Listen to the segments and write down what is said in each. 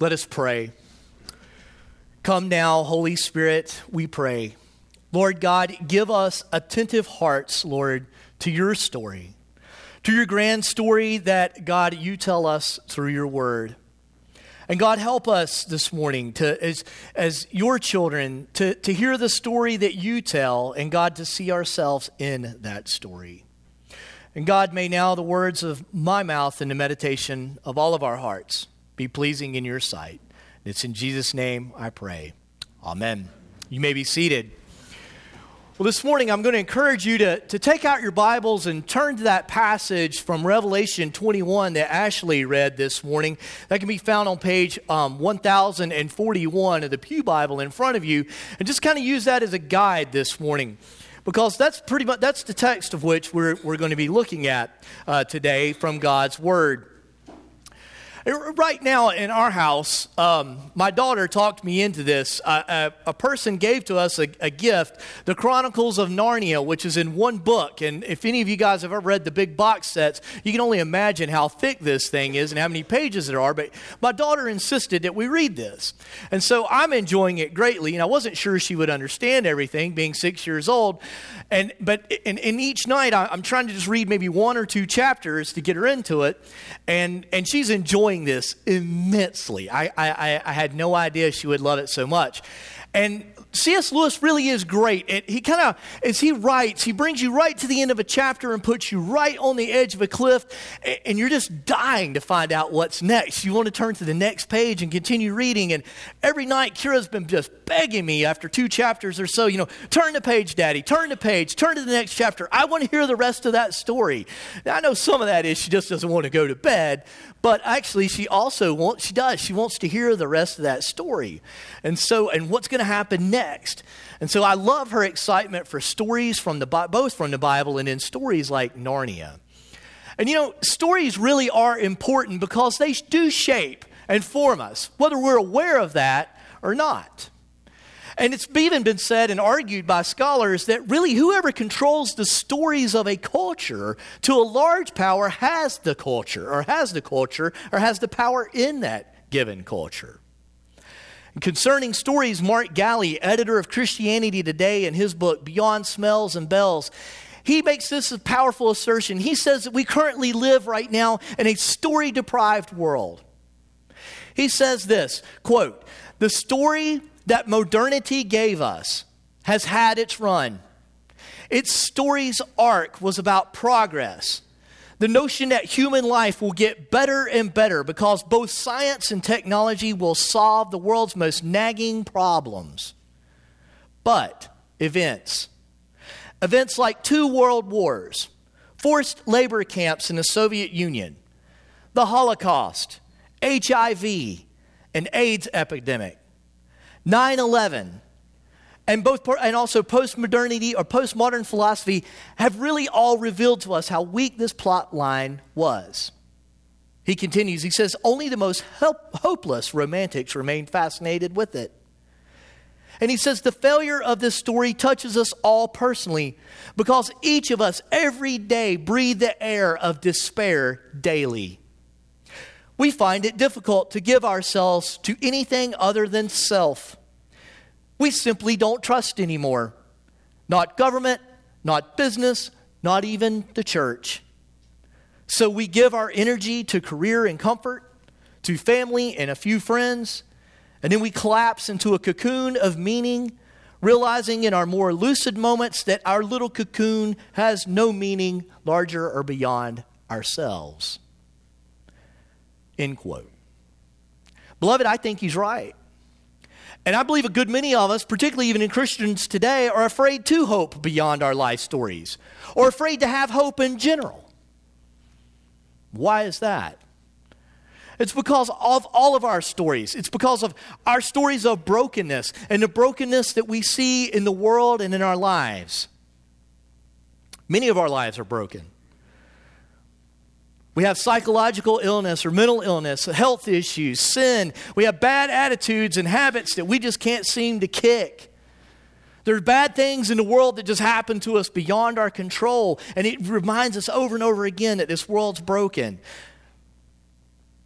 Let us pray. Come now, Holy Spirit, we pray. Lord God, give us attentive hearts, Lord, to your story, to your grand story that, God, you tell us through your word. And God, help us this morning to, as, as your children to, to hear the story that you tell, and God, to see ourselves in that story. And God, may now the words of my mouth and the meditation of all of our hearts be pleasing in your sight. It's in Jesus' name I pray. Amen. You may be seated. Well, this morning I'm going to encourage you to, to take out your Bibles and turn to that passage from Revelation 21 that Ashley read this morning. That can be found on page um, 1041 of the Pew Bible in front of you. And just kind of use that as a guide this morning because that's pretty much that's the text of which we're, we're going to be looking at uh, today from God's Word. Right now in our house, um, my daughter talked me into this. Uh, a, a, person gave to us a, a, gift, The Chronicles of Narnia, which is in one book. And if any of you guys have ever read the big box sets, you can only imagine how thick this thing is and how many pages there are. But my daughter insisted that we read this. And so I'm enjoying it greatly. And I wasn't sure she would understand everything, being six years old. And, but in, in each night, I, I'm trying to just read maybe one or two chapters to get her into it. And, and she's enjoying enjoying this immensely. I, I, I had no idea she would love it so much. And C.S. Lewis really is great. He kind of, as he writes, he brings you right to the end of a chapter and puts you right on the edge of a cliff, and you're just dying to find out what's next. You want to turn to the next page and continue reading. And every night, Kira's been just begging me after two chapters or so, you know, turn the page, Daddy, turn the page, turn to the next chapter. I want to hear the rest of that story. Now, I know some of that is she just doesn't want to go to bed, but actually, she also wants, she does, she wants to hear the rest of that story. And so, and what's going to happen next? And so I love her excitement for stories from the, both from the Bible and in stories like Narnia. And you know, stories really are important because they do shape and form us, whether we're aware of that or not. And it's even been said and argued by scholars that really whoever controls the stories of a culture to a large power has the culture, or has the culture, or has the power in that given culture. Concerning stories, Mark Galli, editor of Christianity Today, in his book Beyond Smells and Bells, he makes this a powerful assertion. He says that we currently live right now in a story deprived world. He says this quote, the story that modernity gave us has had its run. Its story's arc was about progress. The notion that human life will get better and better because both science and technology will solve the world's most nagging problems. But events, events like two world wars, forced labor camps in the Soviet Union, the Holocaust, HIV, and AIDS epidemic, 9 11, and, both, and also postmodernity or postmodern philosophy have really all revealed to us how weak this plot line was. He continues, he says, only the most help, hopeless romantics remain fascinated with it. And he says, the failure of this story touches us all personally because each of us every day breathe the air of despair daily. We find it difficult to give ourselves to anything other than self we simply don't trust anymore. Not government, not business, not even the church. So we give our energy to career and comfort, to family and a few friends, and then we collapse into a cocoon of meaning, realizing in our more lucid moments that our little cocoon has no meaning larger or beyond ourselves. End quote. Beloved, I think he's right. And I believe a good many of us, particularly even in Christians today, are afraid to hope beyond our life stories or afraid to have hope in general. Why is that? It's because of all of our stories. It's because of our stories of brokenness and the brokenness that we see in the world and in our lives. Many of our lives are broken. We have psychological illness or mental illness, health issues, sin. We have bad attitudes and habits that we just can't seem to kick. There's bad things in the world that just happen to us beyond our control. And it reminds us over and over again that this world's broken.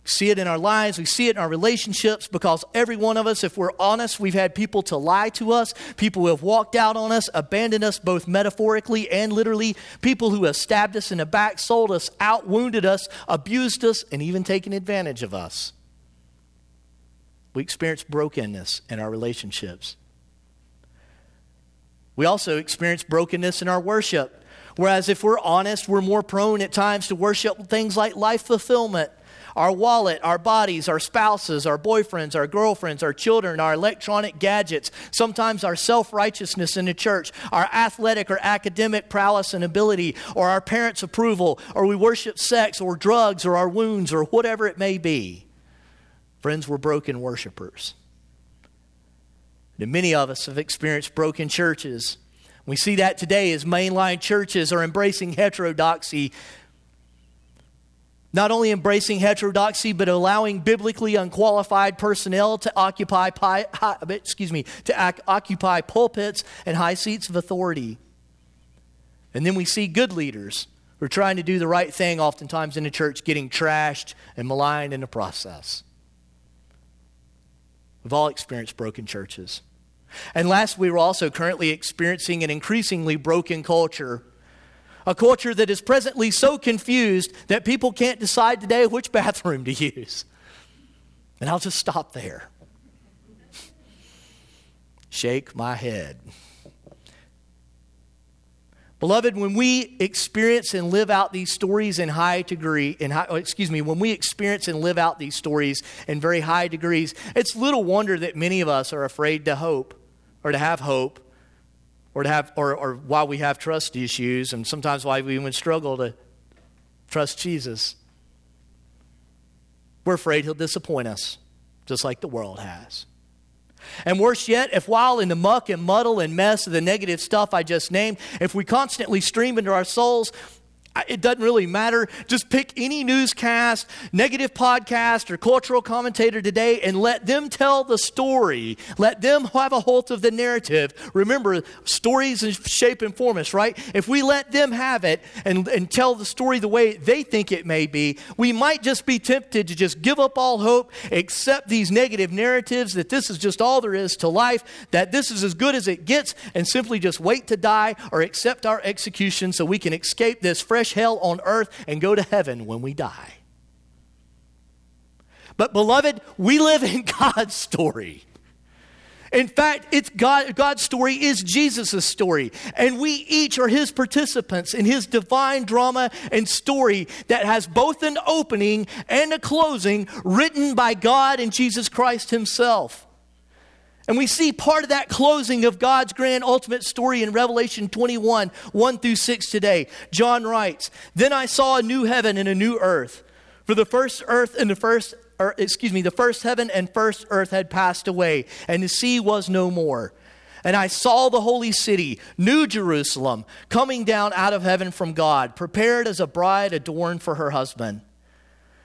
See it in our lives, we see it in our relationships because every one of us, if we're honest, we've had people to lie to us, people who have walked out on us, abandoned us both metaphorically and literally, people who have stabbed us in the back, sold us out, wounded us, abused us, and even taken advantage of us. We experience brokenness in our relationships. We also experience brokenness in our worship. Whereas, if we're honest, we're more prone at times to worship things like life fulfillment, our wallet, our bodies, our spouses, our boyfriends, our girlfriends, our children, our electronic gadgets, sometimes our self righteousness in the church, our athletic or academic prowess and ability, or our parents' approval, or we worship sex or drugs or our wounds or whatever it may be. Friends, we're broken worshipers. And many of us have experienced broken churches. We see that today as mainline churches are embracing heterodoxy. Not only embracing heterodoxy, but allowing biblically unqualified personnel to occupy, excuse me, to occupy pulpits and high seats of authority. And then we see good leaders who are trying to do the right thing, oftentimes in the church, getting trashed and maligned in the process. We've all experienced broken churches. And last, we were also currently experiencing an increasingly broken culture. A culture that is presently so confused that people can't decide today which bathroom to use. And I'll just stop there. Shake my head. Beloved, when we experience and live out these stories in high degree, in high, oh, excuse me, when we experience and live out these stories in very high degrees, it's little wonder that many of us are afraid to hope or to have hope or to have or, or why we have trust issues and sometimes why we even struggle to trust Jesus. We're afraid he'll disappoint us, just like the world has. And worse yet, if while in the muck and muddle and mess of the negative stuff I just named, if we constantly stream into our souls it doesn't really matter. Just pick any newscast, negative podcast, or cultural commentator today and let them tell the story. Let them have a hold of the narrative. Remember, stories shape and form us, right? If we let them have it and, and tell the story the way they think it may be, we might just be tempted to just give up all hope, accept these negative narratives that this is just all there is to life, that this is as good as it gets, and simply just wait to die or accept our execution so we can escape this fresh fresh hell on earth and go to heaven when we die. But, beloved, we live in God's story. In fact, it's God, God's story is Jesus' story. And we each are his participants in his divine drama and story that has both an opening and a closing written by God and Jesus Christ himself. And we see part of that closing of God's grand ultimate story in Revelation 21 1 through 6 today. John writes, Then I saw a new heaven and a new earth. For the first earth and the first, or, excuse me, the first heaven and first earth had passed away, and the sea was no more. And I saw the holy city, New Jerusalem, coming down out of heaven from God, prepared as a bride adorned for her husband.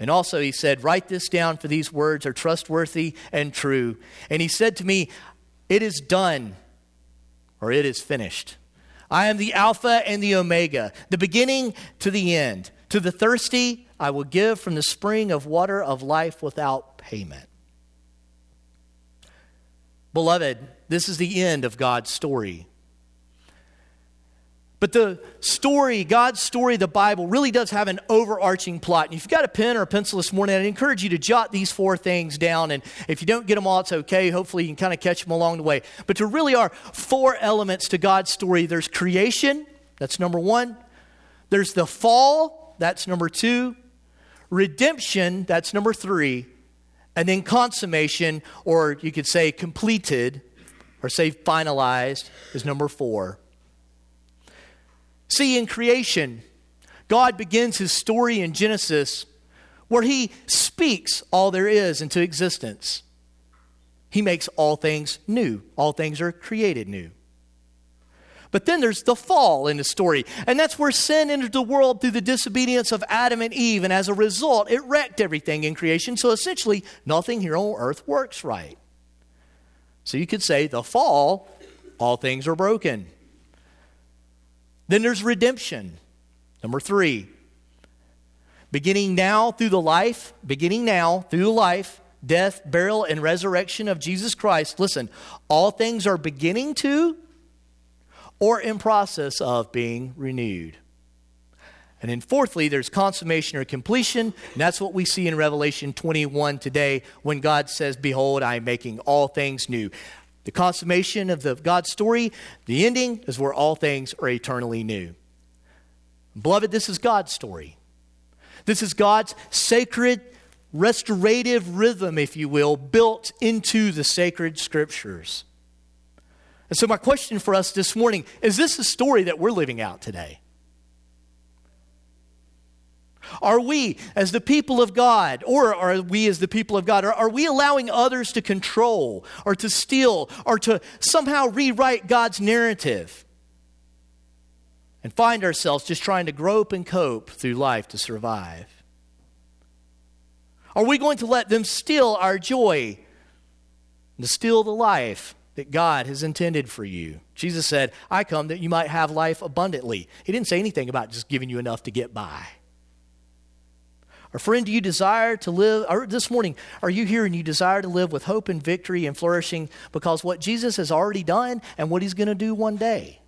And also, he said, Write this down, for these words are trustworthy and true. And he said to me, It is done, or it is finished. I am the Alpha and the Omega, the beginning to the end. To the thirsty, I will give from the spring of water of life without payment. Beloved, this is the end of God's story. But the story, God's story, the Bible, really does have an overarching plot. And if you've got a pen or a pencil this morning, I'd encourage you to jot these four things down. And if you don't get them all, it's okay. Hopefully, you can kind of catch them along the way. But there really are four elements to God's story there's creation, that's number one. There's the fall, that's number two. Redemption, that's number three. And then consummation, or you could say completed, or say finalized, is number four. See, in creation, God begins his story in Genesis where He speaks all there is into existence. He makes all things new, all things are created new. But then there's the fall in the story. And that's where sin entered the world through the disobedience of Adam and Eve. And as a result, it wrecked everything in creation. So essentially, nothing here on earth works right. So you could say the fall, all things are broken. Then there's redemption. Number three, beginning now through the life, beginning now through the life, death, burial, and resurrection of Jesus Christ. Listen, all things are beginning to or in process of being renewed. And then, fourthly, there's consummation or completion. And that's what we see in Revelation 21 today when God says, Behold, I am making all things new. The consummation of the God's story, the ending, is where all things are eternally new. Beloved, this is God's story. This is God's sacred, restorative rhythm, if you will, built into the sacred scriptures. And so, my question for us this morning is this a story that we're living out today? Are we, as the people of God, or are we, as the people of God, are, are, we allowing others to control or to steal or to somehow rewrite God's narrative and find ourselves just trying to grope and cope through life to survive? Are we going to let them steal our joy, to steal the life that God has intended for you. Jesus said, I come that you might have life abundantly. He didn't say anything about just giving you enough to get by. Or, friend, do you desire to live, or this morning, are you here and you desire to live with hope and victory and flourishing because what Jesus has already done and what he's going to do one day?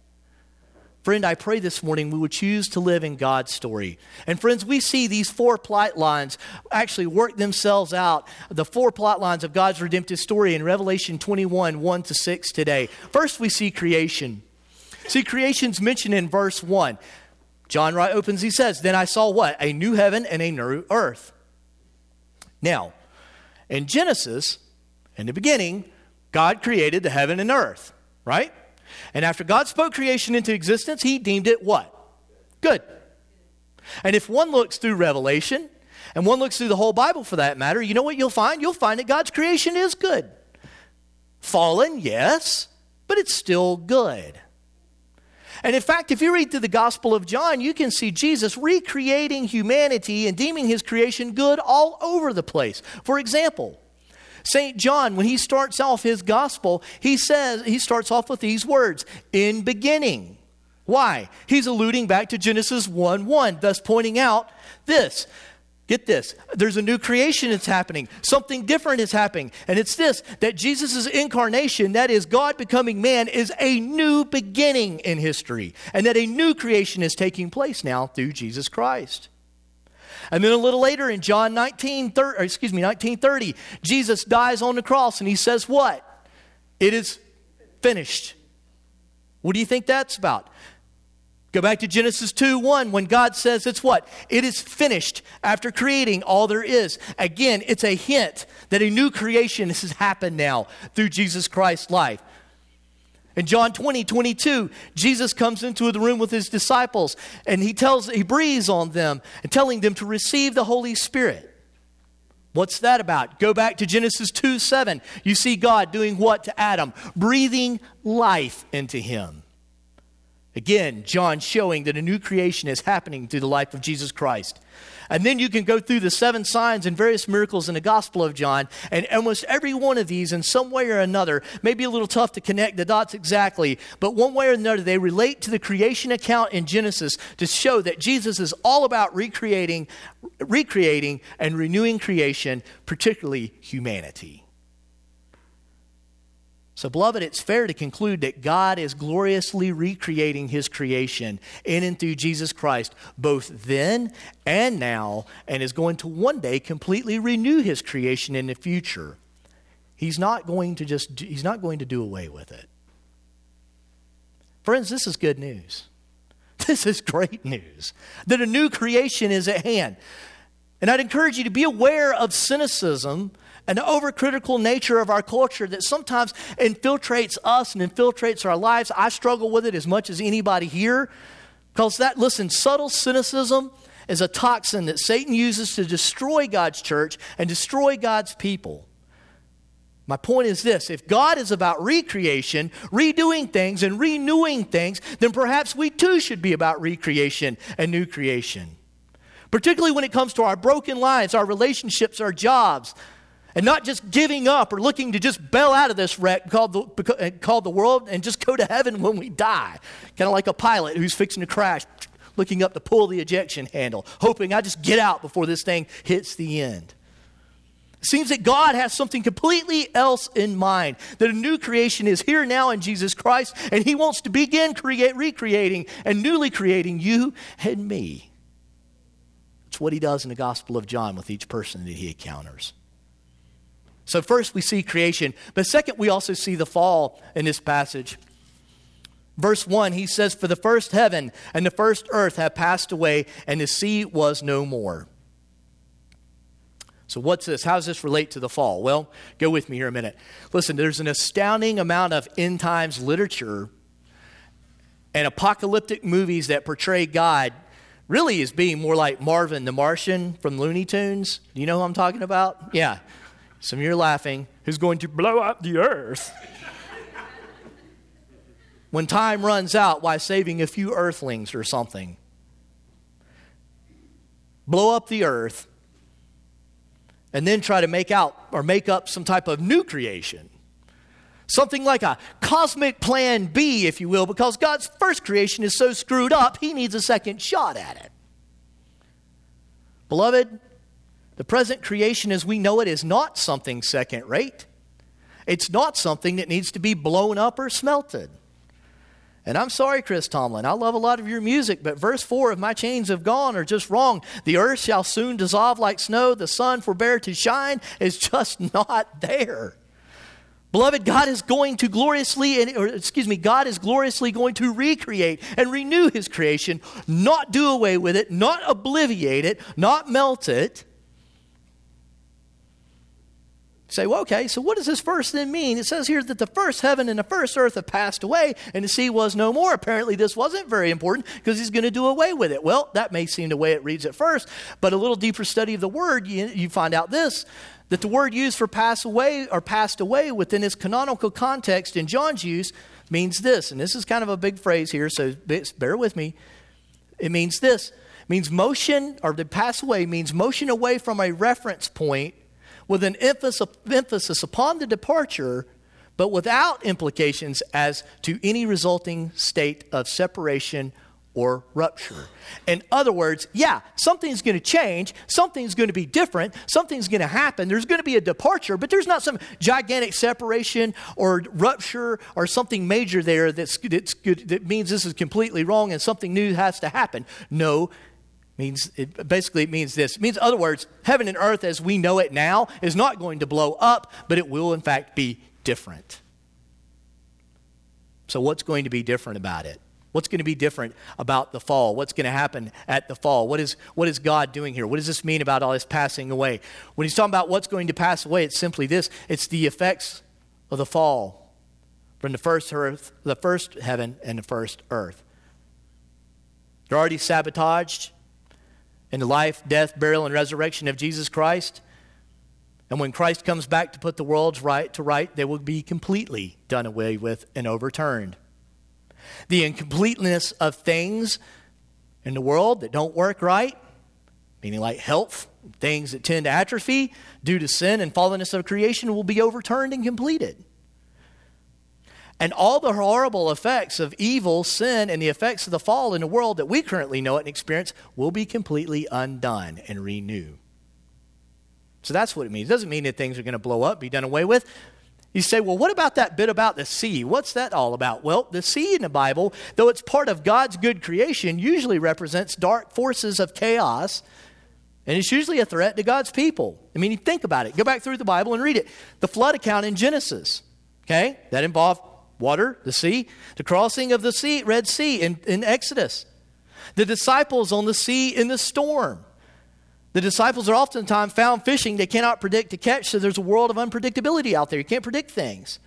Friend, I pray this morning we would choose to live in God's story. And friends, we see these four plot lines actually work themselves out, the four plot lines of God's redemptive story in Revelation 21 1 to 6 today. First, we see creation. See, creation's mentioned in verse 1. John Wright opens, he says, Then I saw what? A new heaven and a new earth. Now, in Genesis, in the beginning, God created the heaven and earth, right? And after God spoke creation into existence, he deemed it what? Good. And if one looks through Revelation, and one looks through the whole Bible for that matter, you know what you'll find? You'll find that God's creation is good. Fallen, yes, but it's still good. And in fact, if you read through the Gospel of John, you can see Jesus recreating humanity and deeming his creation good all over the place. For example, St. John, when he starts off his gospel, he says, he starts off with these words in beginning. Why? He's alluding back to Genesis 1 1, thus pointing out this. Get this. There's a new creation that's happening. Something different is happening. And it's this that Jesus' incarnation, that is God becoming man, is a new beginning in history. And that a new creation is taking place now through Jesus Christ. And then a little later in John 19, 30, excuse me, 1930, Jesus dies on the cross and he says what? It is finished. What do you think that's about? Go back to Genesis 2 1 when God says it's what? It is finished after creating all there is. Again, it's a hint that a new creation has happened now through Jesus Christ's life. In John 20, 22, Jesus comes into the room with his disciples and he tells, he breathes on them and telling them to receive the Holy Spirit. What's that about? Go back to Genesis 2 7. You see God doing what to Adam? Breathing life into him. Again, John showing that a new creation is happening through the life of Jesus Christ. And then you can go through the seven signs and various miracles in the Gospel of John, and almost every one of these, in some way or another, may be a little tough to connect the dots exactly, but one way or another, they relate to the creation account in Genesis to show that Jesus is all about recreating, recreating and renewing creation, particularly humanity. So, beloved, it's fair to conclude that God is gloriously recreating his creation in and through Jesus Christ, both then and now, and is going to one day completely renew his creation in the future. He's not going to just, he's not going to do away with it. Friends, this is good news. This is great news that a new creation is at hand. And I'd encourage you to be aware of cynicism an overcritical nature of our culture that sometimes infiltrates us and infiltrates our lives. I struggle with it as much as anybody here. Because that, listen, subtle cynicism is a toxin that Satan uses to destroy God's church and destroy God's people. My point is this if God is about recreation, redoing things, and renewing things, then perhaps we too should be about recreation and new creation. Particularly when it comes to our broken lives, our relationships, our jobs, and not just giving up or looking to just bail out of this wreck called the, called the world and just go to heaven when we die. Kind of like a pilot who's fixing to crash, looking up to pull the ejection handle, hoping I just get out before this thing hits the end. It seems that God has something completely else in mind. That a new creation is here now in Jesus Christ, and He wants to begin create, recreating and newly creating you and me. It's what He does in the Gospel of John with each person that He encounters. So, first we see creation, but second, we also see the fall in this passage. Verse 1, he says, For the first heaven and the first earth have passed away, and the sea was no more. So, what's this? How does this relate to the fall? Well, go with me here a minute. Listen, there's an astounding amount of end times literature and apocalyptic movies that portray God really as being more like Marvin the Martian from Looney Tunes. Do you know who I'm talking about? Yeah. Some of you are laughing. Who's going to blow up the earth? when time runs out, why saving a few earthlings or something? Blow up the earth and then try to make out or make up some type of new creation. Something like a cosmic plan B, if you will, because God's first creation is so screwed up, he needs a second shot at it. Beloved, the present creation as we know it is not something second rate. It's not something that needs to be blown up or smelted. And I'm sorry, Chris Tomlin. I love a lot of your music, but verse 4 of My Chains Have Gone are just wrong. The earth shall soon dissolve like snow, the sun forbear to shine is just not there. Beloved, God is going to gloriously, or excuse me, God is gloriously going to recreate and renew his creation, not do away with it, not obliviate it, not melt it say, well, okay, so what does this verse then mean? It says here that the first heaven and the first earth have passed away and the sea was no more. Apparently, this wasn't very important because he's going to do away with it. Well, that may seem the way it reads at first, but a little deeper study of the word, you, you find out this that the word used for pass away or passed away within its canonical context in John's use means this. And this is kind of a big phrase here, so bear with me. It means this. Means motion, or to pass away means motion away from a reference point with an emphasis upon the departure, but without implications as to any resulting state of separation or rupture. In other words, yeah, something's going to change, something's going to be different, something's going to happen, there's going to be a departure, but there's not some gigantic separation or rupture or something major there that's, that's that means this is completely wrong and something new has to happen. No, means it, basically it means this. It means, in other words, heaven and earth as we know it now is not going to blow up, but it will in fact be different. So, what's going to be different about it? What's going to be different about the fall? What's going to happen at the fall? What is, what is God doing here? What does this mean about all this passing away? When he's talking about what's going to pass away, it's simply this it's the effects of the fall from the first earth, the first heaven, and the first earth. They're already sabotaged in the life, death, burial, and resurrection of Jesus Christ. And when Christ comes back to put the world's right to right, they will be completely done away with and overturned. The incompleteness of things in the world that don't work right, meaning like health, things that tend to atrophy due to sin and fallenness of creation, will be overturned and completed. And all the horrible effects of evil, sin, and the effects of the fall in the world that we currently know it and experience will be completely undone and renewed. So that's what it means. It doesn't mean that things are going to blow up, be done away with. You say, well, what about that bit about the sea? What's that all about? Well, the sea in the Bible, though it's part of God's good creation, usually represents dark forces of chaos, and it's usually a threat to God's people. I mean, you think about it. Go back through the Bible and read it. The flood account in Genesis, okay? That involved water, the sea, the crossing of the sea, Red Sea in, in Exodus, the disciples on the sea in the storm. The disciples are oftentimes found fishing. They cannot predict to catch, so there's a world of unpredictability out there. You can't predict things.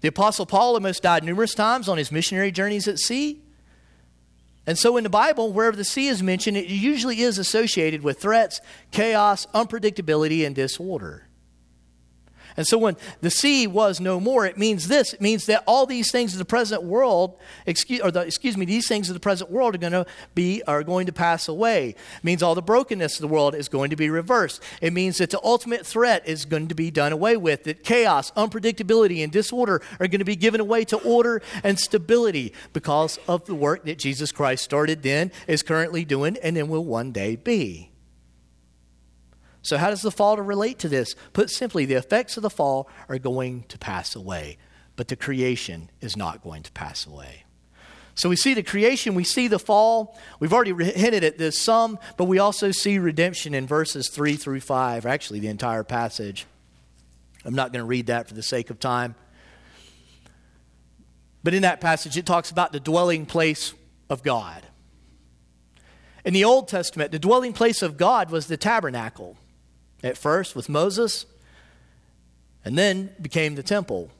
The Apostle Paul almost died numerous times on his missionary journeys at sea. And so in the Bible, wherever the sea is mentioned, it usually is associated with threats, chaos, unpredictability, and disorder. And so when the sea was no more, it means this. It means that all these things of the present world, excuse, or the, excuse me, these things of the present world are going to be, are going to pass away. It means all the brokenness of the world is going to be reversed. It means that the ultimate threat is going to be done away with. That chaos, unpredictability, and disorder are going to be given away to order and stability because of the work that Jesus Christ started then, is currently doing, and then will one day be. So, how does the fall relate to this? Put simply, the effects of the fall are going to pass away, but the creation is not going to pass away. So, we see the creation, we see the fall. We've already hinted at this some, but we also see redemption in verses 3 through 5, actually, the entire passage. I'm not going to read that for the sake of time. But in that passage, it talks about the dwelling place of God. In the Old Testament, the dwelling place of God was the tabernacle at first with Moses, and then became the temple.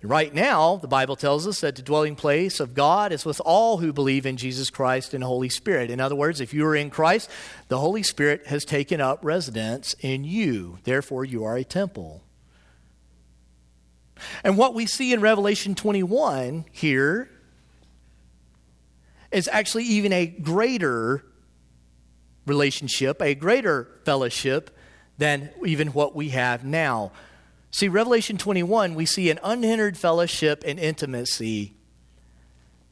And right now, the Bible tells us that the dwelling place of God is with all who believe in Jesus Christ and the Holy Spirit. In other words, if you are in Christ, the Holy Spirit has taken up residence in you. Therefore, you are a temple. And what we see in Revelation 21 here is actually even a greater relationship, a greater fellowship than even what we have now. See, Revelation 21, we see an unhindered fellowship and intimacy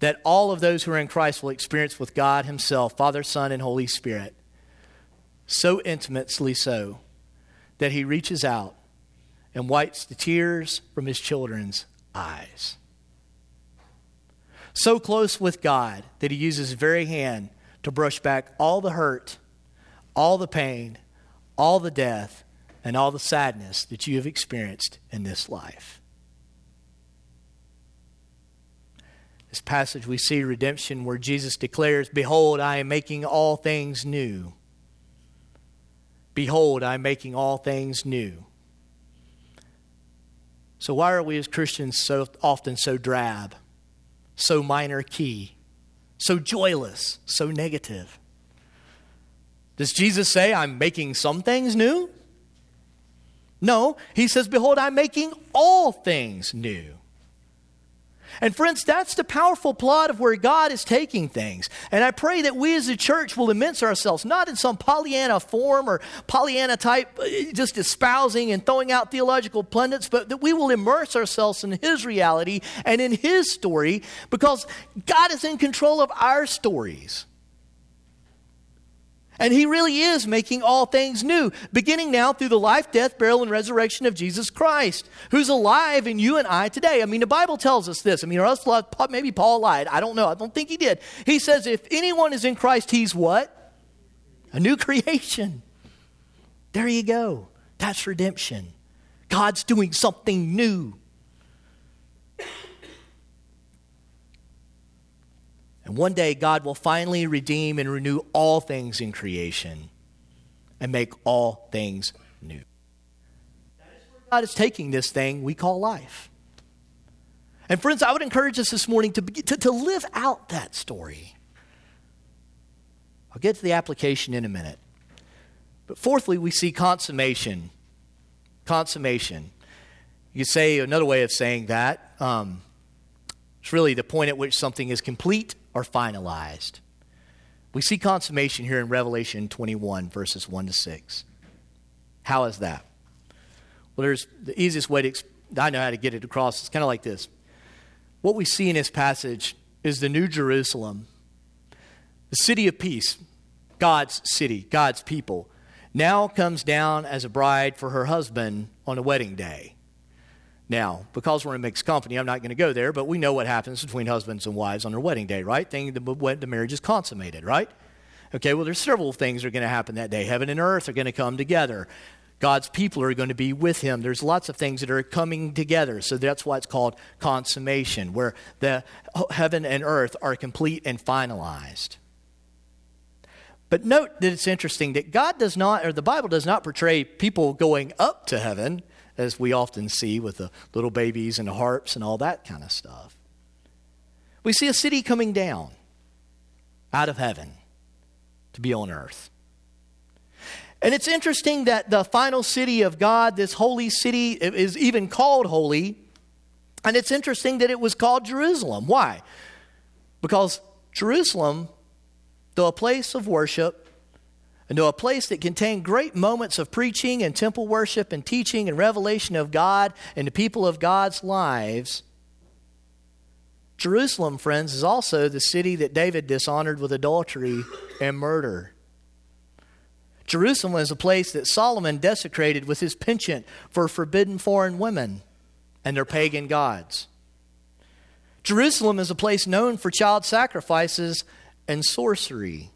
that all of those who are in Christ will experience with God Himself, Father, Son, and Holy Spirit. So intimately so that He reaches out and wipes the tears from His children's eyes. So close with God that He uses His very hand to brush back all the hurt all the pain, all the death, and all the sadness that you have experienced in this life. This passage, we see redemption where Jesus declares, Behold, I am making all things new. Behold, I am making all things new. So, why are we as Christians so often so drab, so minor key, so joyless, so negative? Does Jesus say, I'm making some things new? No, he says, Behold, I'm making all things new. And friends, that's the powerful plot of where God is taking things. And I pray that we as a church will immerse ourselves, not in some Pollyanna form or Pollyanna type, uh, just espousing and throwing out theological pundits, but that we will immerse ourselves in His reality and in His story because God is in control of our stories. And he really is making all things new, beginning now through the life, death, burial, and resurrection of Jesus Christ, who's alive in you and I today. I mean, the Bible tells us this. I mean, or else maybe Paul lied. I don't know. I don't think he did. He says, if anyone is in Christ, he's what? A new creation. There you go. That's redemption. God's doing something new. And one day, God will finally redeem and renew all things in creation and make all things new. God is taking this thing we call life. And, friends, I would encourage us this morning to, to, to live out that story. I'll get to the application in a minute. But fourthly, we see consummation. Consummation. You say another way of saying that. Um, it's really the point at which something is complete are finalized. We see consummation here in Revelation 21, verses 1 to 6. How is that? Well, there's the easiest way to, I know how to get it across. It's kind of like this. What we see in this passage is the New Jerusalem, the city of peace, God's city, God's people, now comes down as a bride for her husband on a wedding day. Now, because we're in mixed company, I'm not going to go there, but we know what happens between husbands and wives on their wedding day, right? Thing, the, the marriage is consummated, right? Okay, well, there's several things that are going to happen that day. Heaven and earth are going to come together. God's people are going to be with him. There's lots of things that are coming together. So that's why it's called consummation, where the oh, heaven and earth are complete and finalized. But note that it's interesting that God does not, or the Bible does not portray people going up to heaven as we often see with the little babies and the harps and all that kind of stuff. we see a city coming down out of heaven to be on earth. And it's interesting that the final city of God, this holy city, is even called holy. And it's interesting that it was called Jerusalem. Why? Because Jerusalem, though a place of worship, though a place that contained great moments of preaching and temple worship and teaching and revelation of God and the people of God's lives, Jerusalem, friends, is also the city that David dishonored with adultery and murder. Jerusalem was a place that Solomon desecrated with his penchant for forbidden foreign women and their pagan gods. Jerusalem is a place known for child sacrifices and sorcery.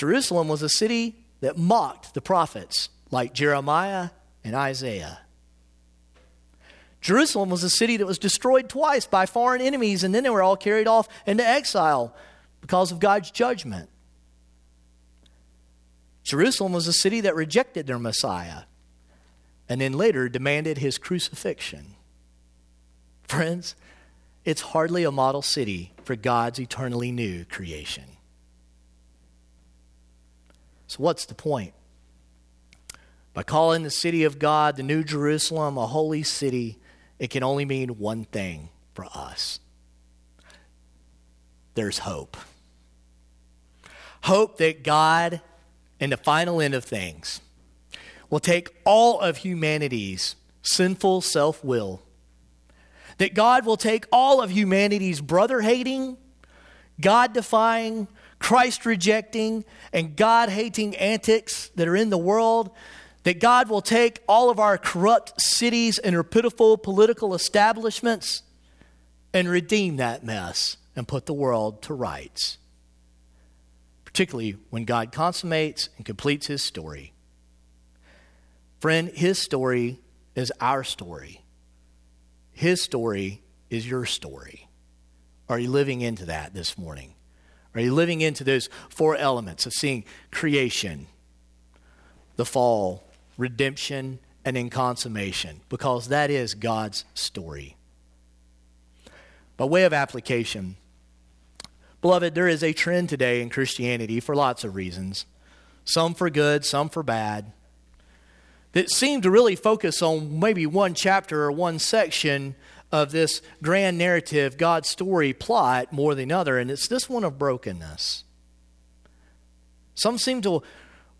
Jerusalem was a city that mocked the prophets like Jeremiah and Isaiah. Jerusalem was a city that was destroyed twice by foreign enemies, and then they were all carried off into exile because of God's judgment. Jerusalem was a city that rejected their Messiah and then later demanded his crucifixion. Friends, it's hardly a model city for God's eternally new creation. So, what's the point? By calling the city of God, the New Jerusalem, a holy city, it can only mean one thing for us there's hope. Hope that God in the final end of things will take all of humanity's sinful self will, that God will take all of humanity's brother hating, God defying, Christ rejecting, and God hating antics that are in the world, that God will take all of our corrupt cities and our pitiful political establishments and redeem that mess and put the world to rights particularly when God consummates and completes his story. Friend, his story is our story. His story is your story. Are you living into that this morning? Are you living into those four elements of seeing creation, the fall, redemption, and in consummation? Because that is God's story. By way of application, Beloved, there is a trend today in Christianity for lots of reasons, some for good, some for bad, that seem to really focus on maybe one chapter or one section of this grand narrative, God's story plot, more than other, and it's this one of brokenness. Some seem to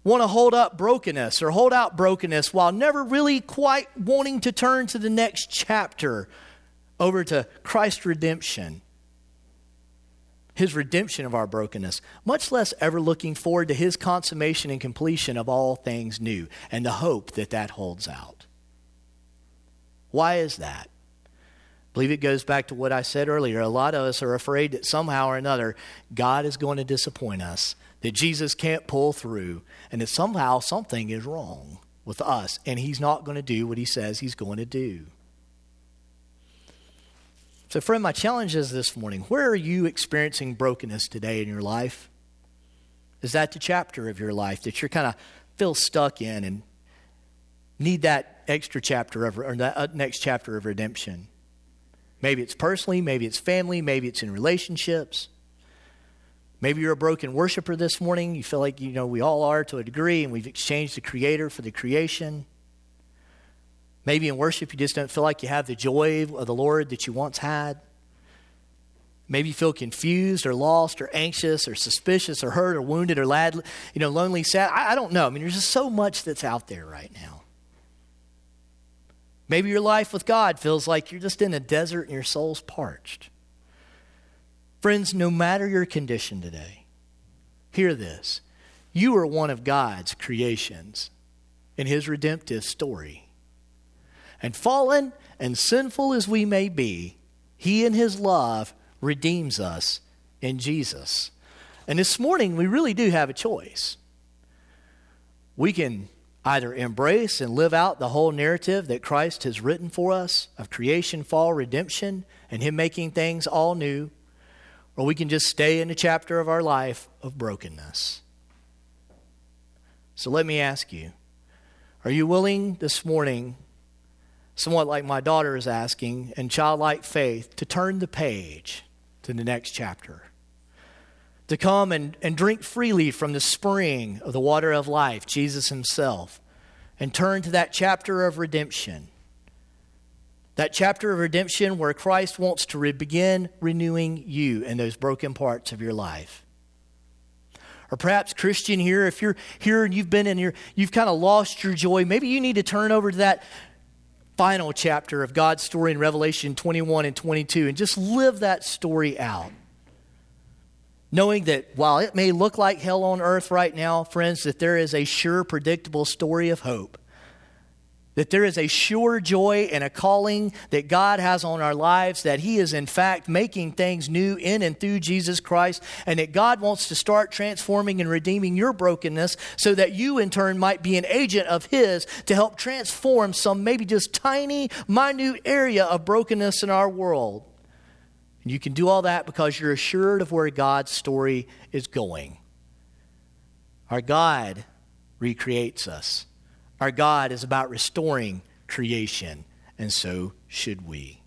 want to hold up brokenness or hold out brokenness while never really quite wanting to turn to the next chapter over to Christ's redemption his redemption of our brokenness, much less ever looking forward to his consummation and completion of all things new and the hope that that holds out. Why is that? Believe it goes back to what I said earlier. A lot of us are afraid that somehow or another God is going to disappoint us, that Jesus can't pull through, and that somehow something is wrong with us, and he's not going to do what he says he's going to do. So, friend, my challenge is this morning where are you experiencing brokenness today in your life? Is that the chapter of your life that you're kind of feel stuck in and need that extra chapter of, or that uh, next chapter of redemption? Maybe it's personally, maybe it's family, maybe it's in relationships. Maybe you're a broken worshiper this morning. You feel like, you know, we all are to a degree, and we've exchanged the Creator for the creation. Maybe in worship, you just don't feel like you have the joy of the Lord that you once had. Maybe you feel confused or lost or anxious or suspicious or hurt or wounded or lad, you know, lonely, sad. I, I don't know. I mean, there's just so much that's out there right now. Maybe your life with God feels like you're just in a desert and your soul's parched. Friends, no matter your condition today, hear this. You are one of God's creations in His redemptive story. And fallen and sinful as we may be, He in His love redeems us in Jesus. And this morning, we really do have a choice. We can either embrace and live out the whole narrative that Christ has written for us of creation, fall, redemption, and Him making things all new, or we can just stay in the chapter of our life of brokenness. So let me ask you are you willing this morning somewhat like my daughter is asking, in childlike faith, to turn the page to the next chapter. To come and, and drink freely from the spring of the water of life, Jesus Himself, and turn to that chapter of redemption. That chapter of redemption where Christ wants to re- begin renewing you in those broken parts of your life. Or perhaps Christian here, if you're here and you've been in here, you've kind of lost your joy, maybe you need to turn over to that final chapter of God's story in Revelation 21 and 22 and just live that story out. Knowing that while it may look like hell on earth right now, friends, that there is a sure, predictable story of hope that there is a sure joy and a calling that God has on our lives, that He is in fact making things new in and through Jesus Christ, and that God wants to start transforming and redeeming your brokenness so that you in turn might be an agent of His to help transform some maybe just tiny, minute area of brokenness in our world. You can do all that because you're assured of where God's story is going. Our God recreates us. Our God is about restoring creation, and so should we.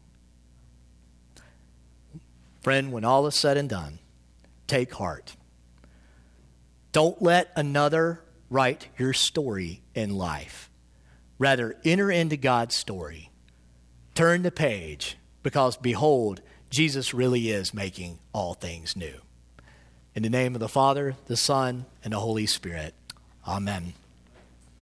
Friend, when all is said and done, take heart. Don't let another write your story in life. Rather, enter into God's story. Turn the page, because behold, Jesus really is making all things new. In the name of the Father, the Son, and the Holy Spirit. Amen.